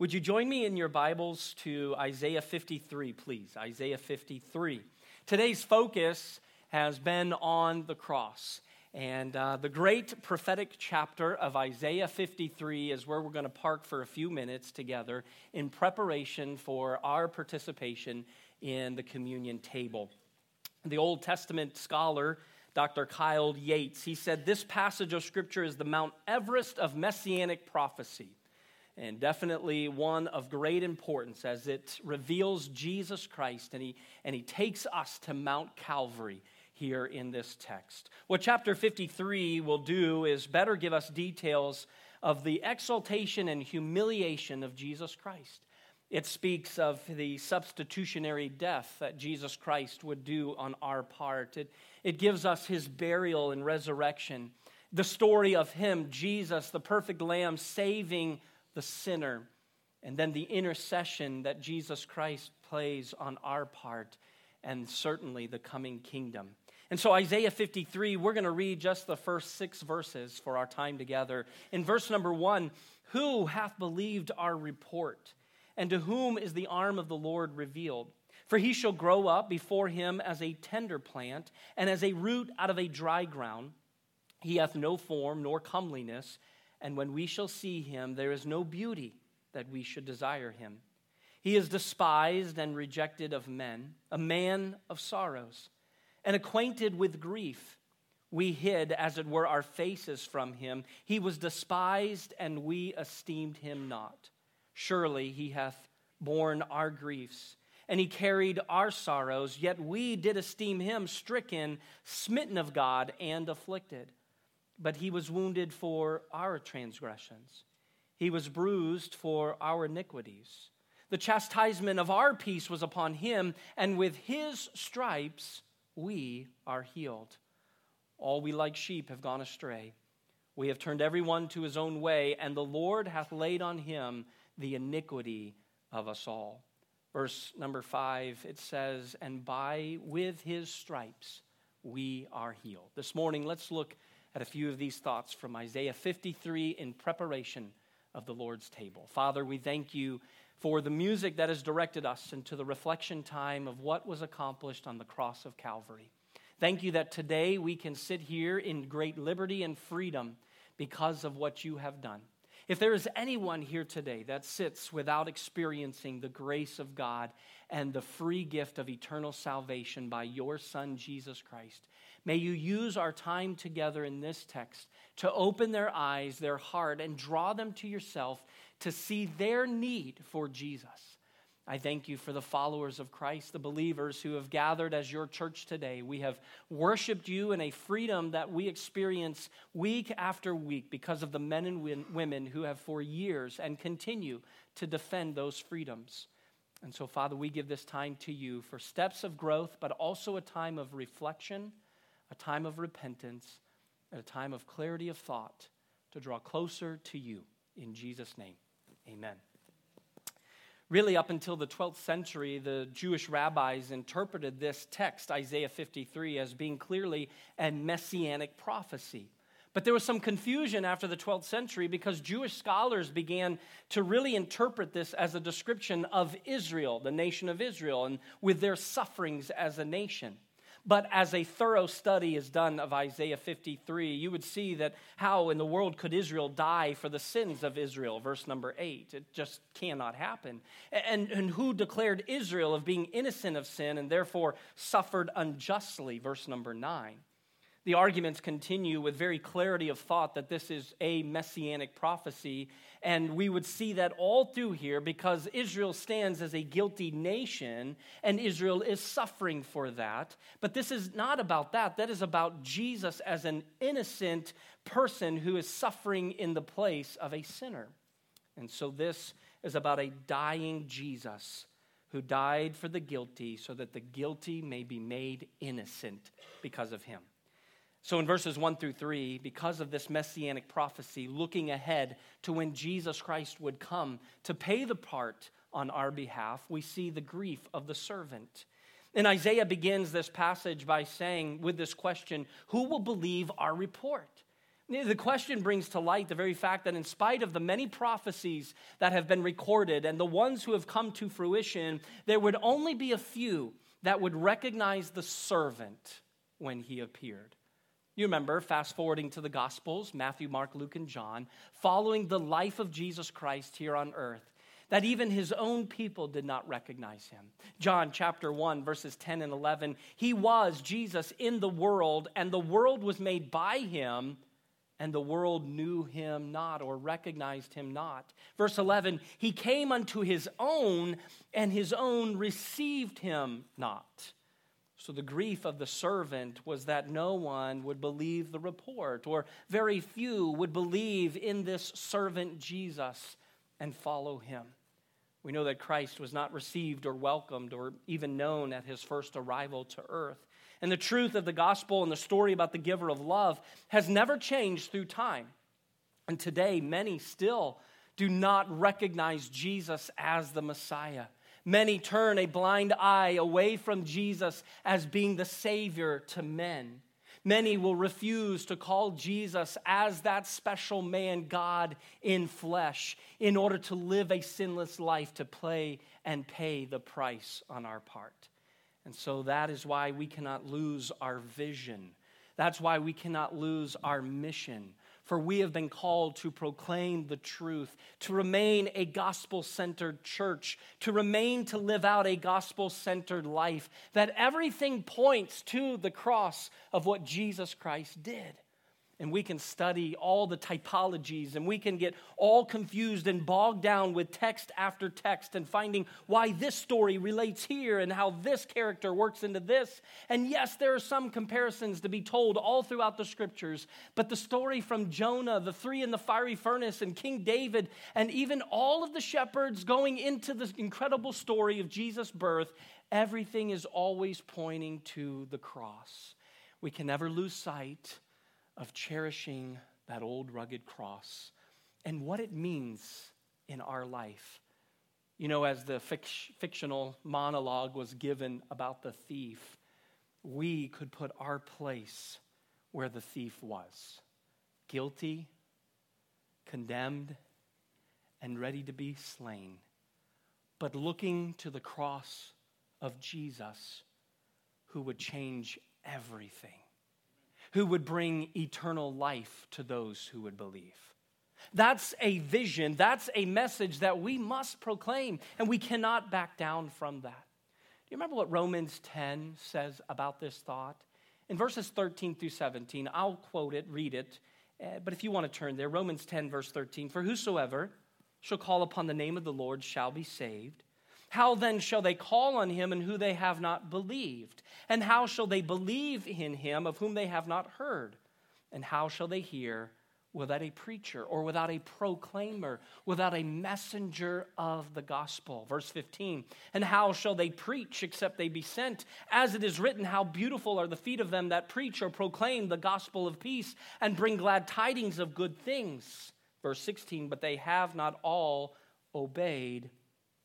Would you join me in your Bibles to Isaiah 53, please? Isaiah 53. Today's focus has been on the cross. And uh, the great prophetic chapter of Isaiah 53 is where we're going to park for a few minutes together in preparation for our participation in the communion table. The Old Testament scholar, Dr. Kyle Yates, he said this passage of Scripture is the Mount Everest of messianic prophecy and definitely one of great importance as it reveals Jesus Christ and he, and he takes us to Mount Calvary here in this text. What chapter 53 will do is better give us details of the exaltation and humiliation of Jesus Christ. It speaks of the substitutionary death that Jesus Christ would do on our part. It, it gives us his burial and resurrection, the story of him, Jesus, the perfect lamb, saving the sinner, and then the intercession that Jesus Christ plays on our part, and certainly the coming kingdom. And so, Isaiah 53, we're going to read just the first six verses for our time together. In verse number one, who hath believed our report? And to whom is the arm of the Lord revealed? For he shall grow up before him as a tender plant, and as a root out of a dry ground. He hath no form nor comeliness and when we shall see him, there is no beauty that we should desire him. He is despised and rejected of men, a man of sorrows, and acquainted with grief. We hid, as it were, our faces from him. He was despised, and we esteemed him not. Surely he hath borne our griefs, and he carried our sorrows, yet we did esteem him stricken, smitten of God, and afflicted but he was wounded for our transgressions, he was bruised for our iniquities. The chastisement of our peace was upon him, and with his stripes we are healed. All we like sheep have gone astray. We have turned every one to his own way, and the Lord hath laid on him the iniquity of us all. Verse number five, it says, And by with his stripes we are healed. This morning, let's look at a few of these thoughts from Isaiah 53 in preparation of the Lord's table. Father, we thank you for the music that has directed us into the reflection time of what was accomplished on the cross of Calvary. Thank you that today we can sit here in great liberty and freedom because of what you have done. If there is anyone here today that sits without experiencing the grace of God and the free gift of eternal salvation by your Son, Jesus Christ, May you use our time together in this text to open their eyes, their heart, and draw them to yourself to see their need for Jesus. I thank you for the followers of Christ, the believers who have gathered as your church today. We have worshiped you in a freedom that we experience week after week because of the men and women who have for years and continue to defend those freedoms. And so, Father, we give this time to you for steps of growth, but also a time of reflection a time of repentance, and a time of clarity of thought to draw closer to you. In Jesus' name, amen. Really, up until the 12th century, the Jewish rabbis interpreted this text, Isaiah 53, as being clearly a messianic prophecy. But there was some confusion after the 12th century because Jewish scholars began to really interpret this as a description of Israel, the nation of Israel, and with their sufferings as a nation. But as a thorough study is done of Isaiah 53, you would see that how in the world could Israel die for the sins of Israel? Verse number 8. It just cannot happen. And, and who declared Israel of being innocent of sin and therefore suffered unjustly? Verse number 9. The arguments continue with very clarity of thought that this is a messianic prophecy. And we would see that all through here because Israel stands as a guilty nation and Israel is suffering for that. But this is not about that. That is about Jesus as an innocent person who is suffering in the place of a sinner. And so this is about a dying Jesus who died for the guilty so that the guilty may be made innocent because of him. So, in verses 1 through 3, because of this messianic prophecy, looking ahead to when Jesus Christ would come to pay the part on our behalf, we see the grief of the servant. And Isaiah begins this passage by saying, with this question, Who will believe our report? The question brings to light the very fact that, in spite of the many prophecies that have been recorded and the ones who have come to fruition, there would only be a few that would recognize the servant when he appeared. You remember, fast forwarding to the Gospels Matthew, Mark, Luke, and John, following the life of Jesus Christ here on earth, that even his own people did not recognize him. John chapter 1, verses 10 and 11 He was Jesus in the world, and the world was made by him and the world knew him not or recognized him not. Verse 11, he came unto his own, and his own received him not. So the grief of the servant was that no one would believe the report, or very few would believe in this servant Jesus and follow him. We know that Christ was not received or welcomed or even known at his first arrival to earth. And the truth of the gospel and the story about the giver of love has never changed through time. And today, many still do not recognize Jesus as the Messiah. Many turn a blind eye away from Jesus as being the Savior to men. Many will refuse to call Jesus as that special man, God in flesh, in order to live a sinless life to play and pay the price on our part. And so that is why we cannot lose our vision. That's why we cannot lose our mission. For we have been called to proclaim the truth, to remain a gospel centered church, to remain to live out a gospel centered life, that everything points to the cross of what Jesus Christ did and we can study all the typologies and we can get all confused and bogged down with text after text and finding why this story relates here and how this character works into this. And yes, there are some comparisons to be told all throughout the scriptures, but the story from Jonah, the three in the fiery furnace, and King David, and even all of the shepherds going into this incredible story of Jesus' birth, everything is always pointing to the cross. We can never lose sight of cherishing that old rugged cross and what it means in our life. You know, as the fic- fictional monologue was given about the thief, we could put our place where the thief was guilty, condemned, and ready to be slain, but looking to the cross of Jesus who would change everything who would bring eternal life to those who would believe. That's a vision, that's a message that we must proclaim, and we cannot back down from that. Do you remember what Romans 10 says about this thought? In verses 13 through 17, I'll quote it, read it, eh, but if you want to turn there, Romans 10, verse 13 For whosoever shall call upon the name of the Lord shall be saved. How then shall they call on him in who they have not believed? And how shall they believe in him of whom they have not heard? And how shall they hear without a preacher or without a proclaimer, without a messenger of the gospel? Verse 15. And how shall they preach except they be sent? As it is written, How beautiful are the feet of them that preach or proclaim the gospel of peace and bring glad tidings of good things. Verse 16. But they have not all obeyed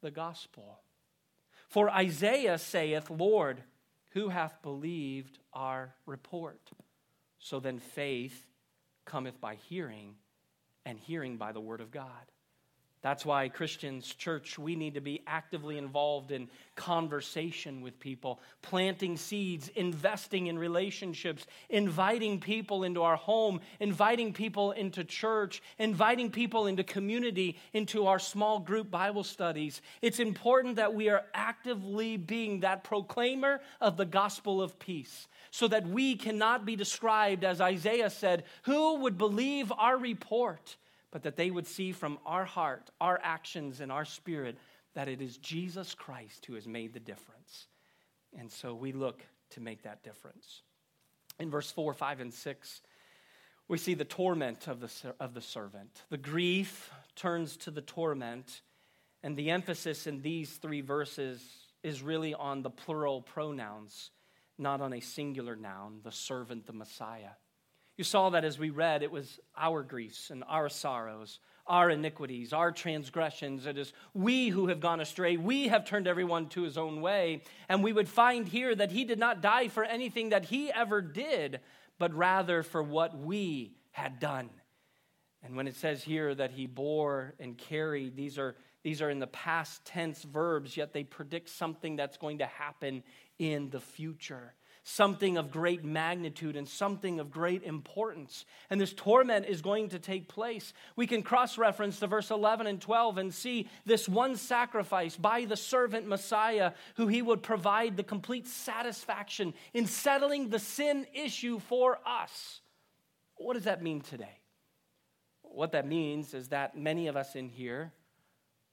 the gospel. For Isaiah saith, Lord, who hath believed our report? So then faith cometh by hearing, and hearing by the word of God. That's why, Christians, church, we need to be actively involved in conversation with people, planting seeds, investing in relationships, inviting people into our home, inviting people into church, inviting people into community, into our small group Bible studies. It's important that we are actively being that proclaimer of the gospel of peace so that we cannot be described, as Isaiah said, who would believe our report? But that they would see from our heart, our actions, and our spirit that it is Jesus Christ who has made the difference. And so we look to make that difference. In verse 4, 5, and 6, we see the torment of the, of the servant. The grief turns to the torment, and the emphasis in these three verses is really on the plural pronouns, not on a singular noun, the servant, the Messiah. You saw that as we read, it was our griefs and our sorrows, our iniquities, our transgressions. It is we who have gone astray. We have turned everyone to his own way. And we would find here that he did not die for anything that he ever did, but rather for what we had done. And when it says here that he bore and carried, these are, these are in the past tense verbs, yet they predict something that's going to happen in the future something of great magnitude and something of great importance. And this torment is going to take place. We can cross reference to verse 11 and 12 and see this one sacrifice by the servant Messiah, who he would provide the complete satisfaction in settling the sin issue for us. What does that mean today? What that means is that many of us in here,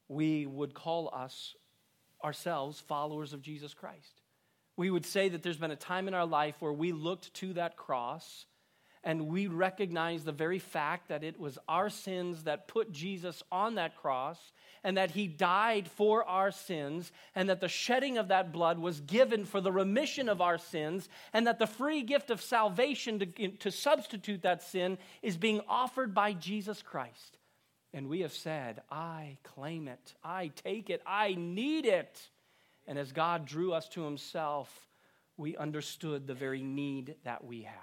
we would call us ourselves followers of Jesus Christ we would say that there's been a time in our life where we looked to that cross and we recognized the very fact that it was our sins that put Jesus on that cross and that he died for our sins and that the shedding of that blood was given for the remission of our sins and that the free gift of salvation to, to substitute that sin is being offered by Jesus Christ. And we have said, I claim it, I take it, I need it. And as God drew us to Himself, we understood the very need that we had.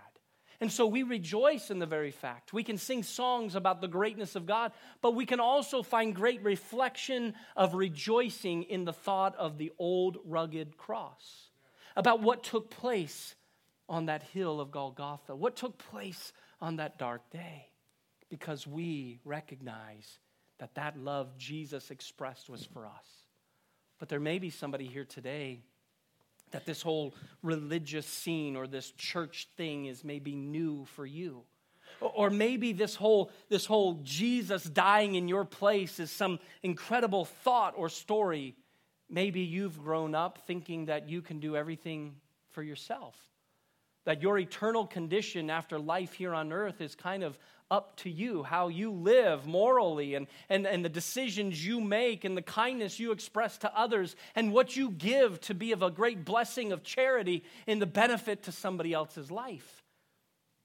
And so we rejoice in the very fact. We can sing songs about the greatness of God, but we can also find great reflection of rejoicing in the thought of the old rugged cross, about what took place on that hill of Golgotha, what took place on that dark day, because we recognize that that love Jesus expressed was for us. But there may be somebody here today that this whole religious scene or this church thing is maybe new for you. Or maybe this whole, this whole Jesus dying in your place is some incredible thought or story. Maybe you've grown up thinking that you can do everything for yourself, that your eternal condition after life here on earth is kind of up to you, how you live morally, and, and, and the decisions you make, and the kindness you express to others, and what you give to be of a great blessing of charity in the benefit to somebody else's life.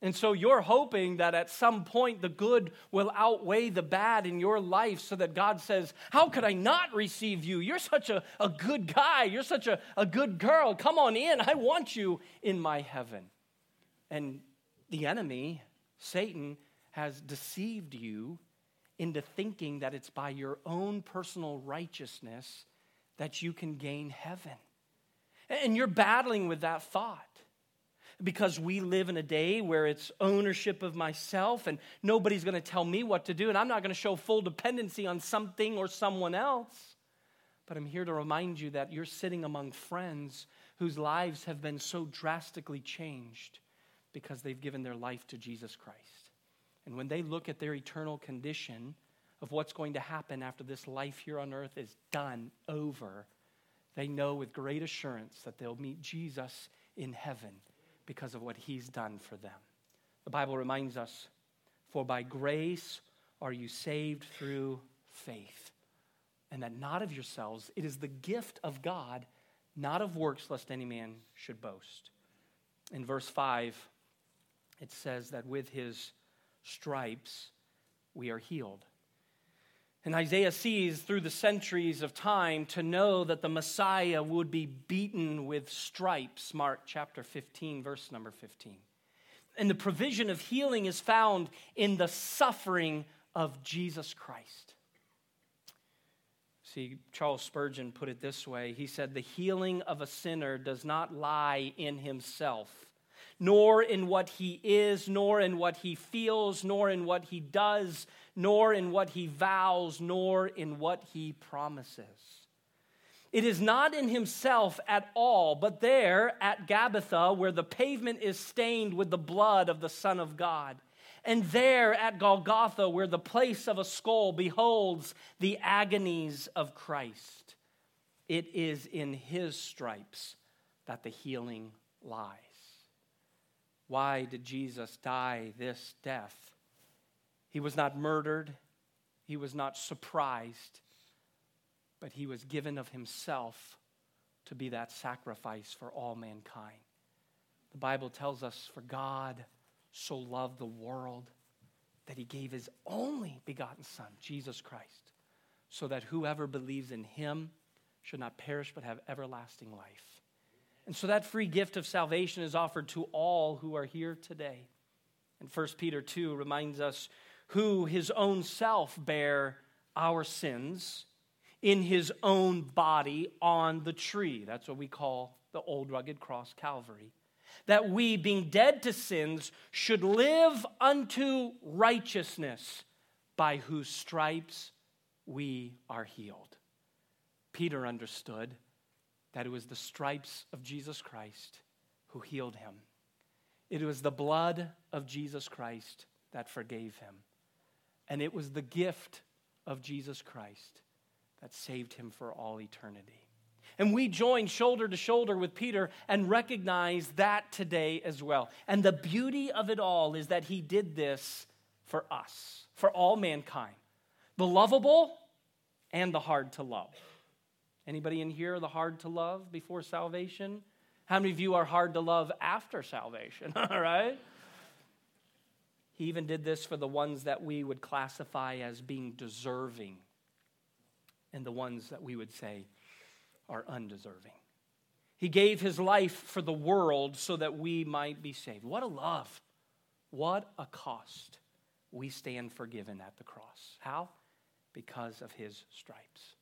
And so you're hoping that at some point the good will outweigh the bad in your life so that God says, How could I not receive you? You're such a, a good guy. You're such a, a good girl. Come on in. I want you in my heaven. And the enemy, Satan, has deceived you into thinking that it's by your own personal righteousness that you can gain heaven. And you're battling with that thought because we live in a day where it's ownership of myself and nobody's going to tell me what to do, and I'm not going to show full dependency on something or someone else. But I'm here to remind you that you're sitting among friends whose lives have been so drastically changed because they've given their life to Jesus Christ. And when they look at their eternal condition of what's going to happen after this life here on earth is done, over, they know with great assurance that they'll meet Jesus in heaven because of what he's done for them. The Bible reminds us, For by grace are you saved through faith, and that not of yourselves, it is the gift of God, not of works, lest any man should boast. In verse 5, it says that with his stripes we are healed. And Isaiah sees through the centuries of time to know that the Messiah would be beaten with stripes. Mark chapter 15, verse number 15. And the provision of healing is found in the suffering of Jesus Christ. See, Charles Spurgeon put it this way He said, The healing of a sinner does not lie in himself nor in what he is, nor in what he feels, nor in what he does, nor in what he vows, nor in what he promises. It is not in himself at all, but there at Gabbatha, where the pavement is stained with the blood of the Son of God. And there at Golgotha, where the place of a skull beholds the agonies of Christ. It is in his stripes that the healing lies. Why did Jesus die this death? He was not murdered, he was not surprised, but he was given of himself to be that sacrifice for all mankind. The Bible tells us, For God so loved the world that he gave his only begotten Son, Jesus Christ, so that whoever believes in him should not perish but have everlasting life. And so that free gift of salvation is offered to all who are here today. And 1 Peter 2 reminds us who his own self bare our sins in his own body on the tree. That's what we call the old rugged cross, Calvary. That we, being dead to sins, should live unto righteousness, by whose stripes we are healed. Peter understood that it was the stripes of Jesus Christ who healed him. It was the blood of Jesus Christ that forgave him. And it was the gift of Jesus Christ that saved him for all eternity. And we join shoulder to shoulder with Peter and recognize that today as well. And the beauty of it all is that he did this for us, for all mankind the lovable and the hard to love. Anybody in here the hard to love before salvation? How many of you are hard to love after salvation? All right? He even did this for the ones that we would classify as being deserving and the ones that we would say are undeserving. He gave his life for the world so that we might be saved. What a love! What a cost. We stand forgiven at the cross. How? Because of his stripes.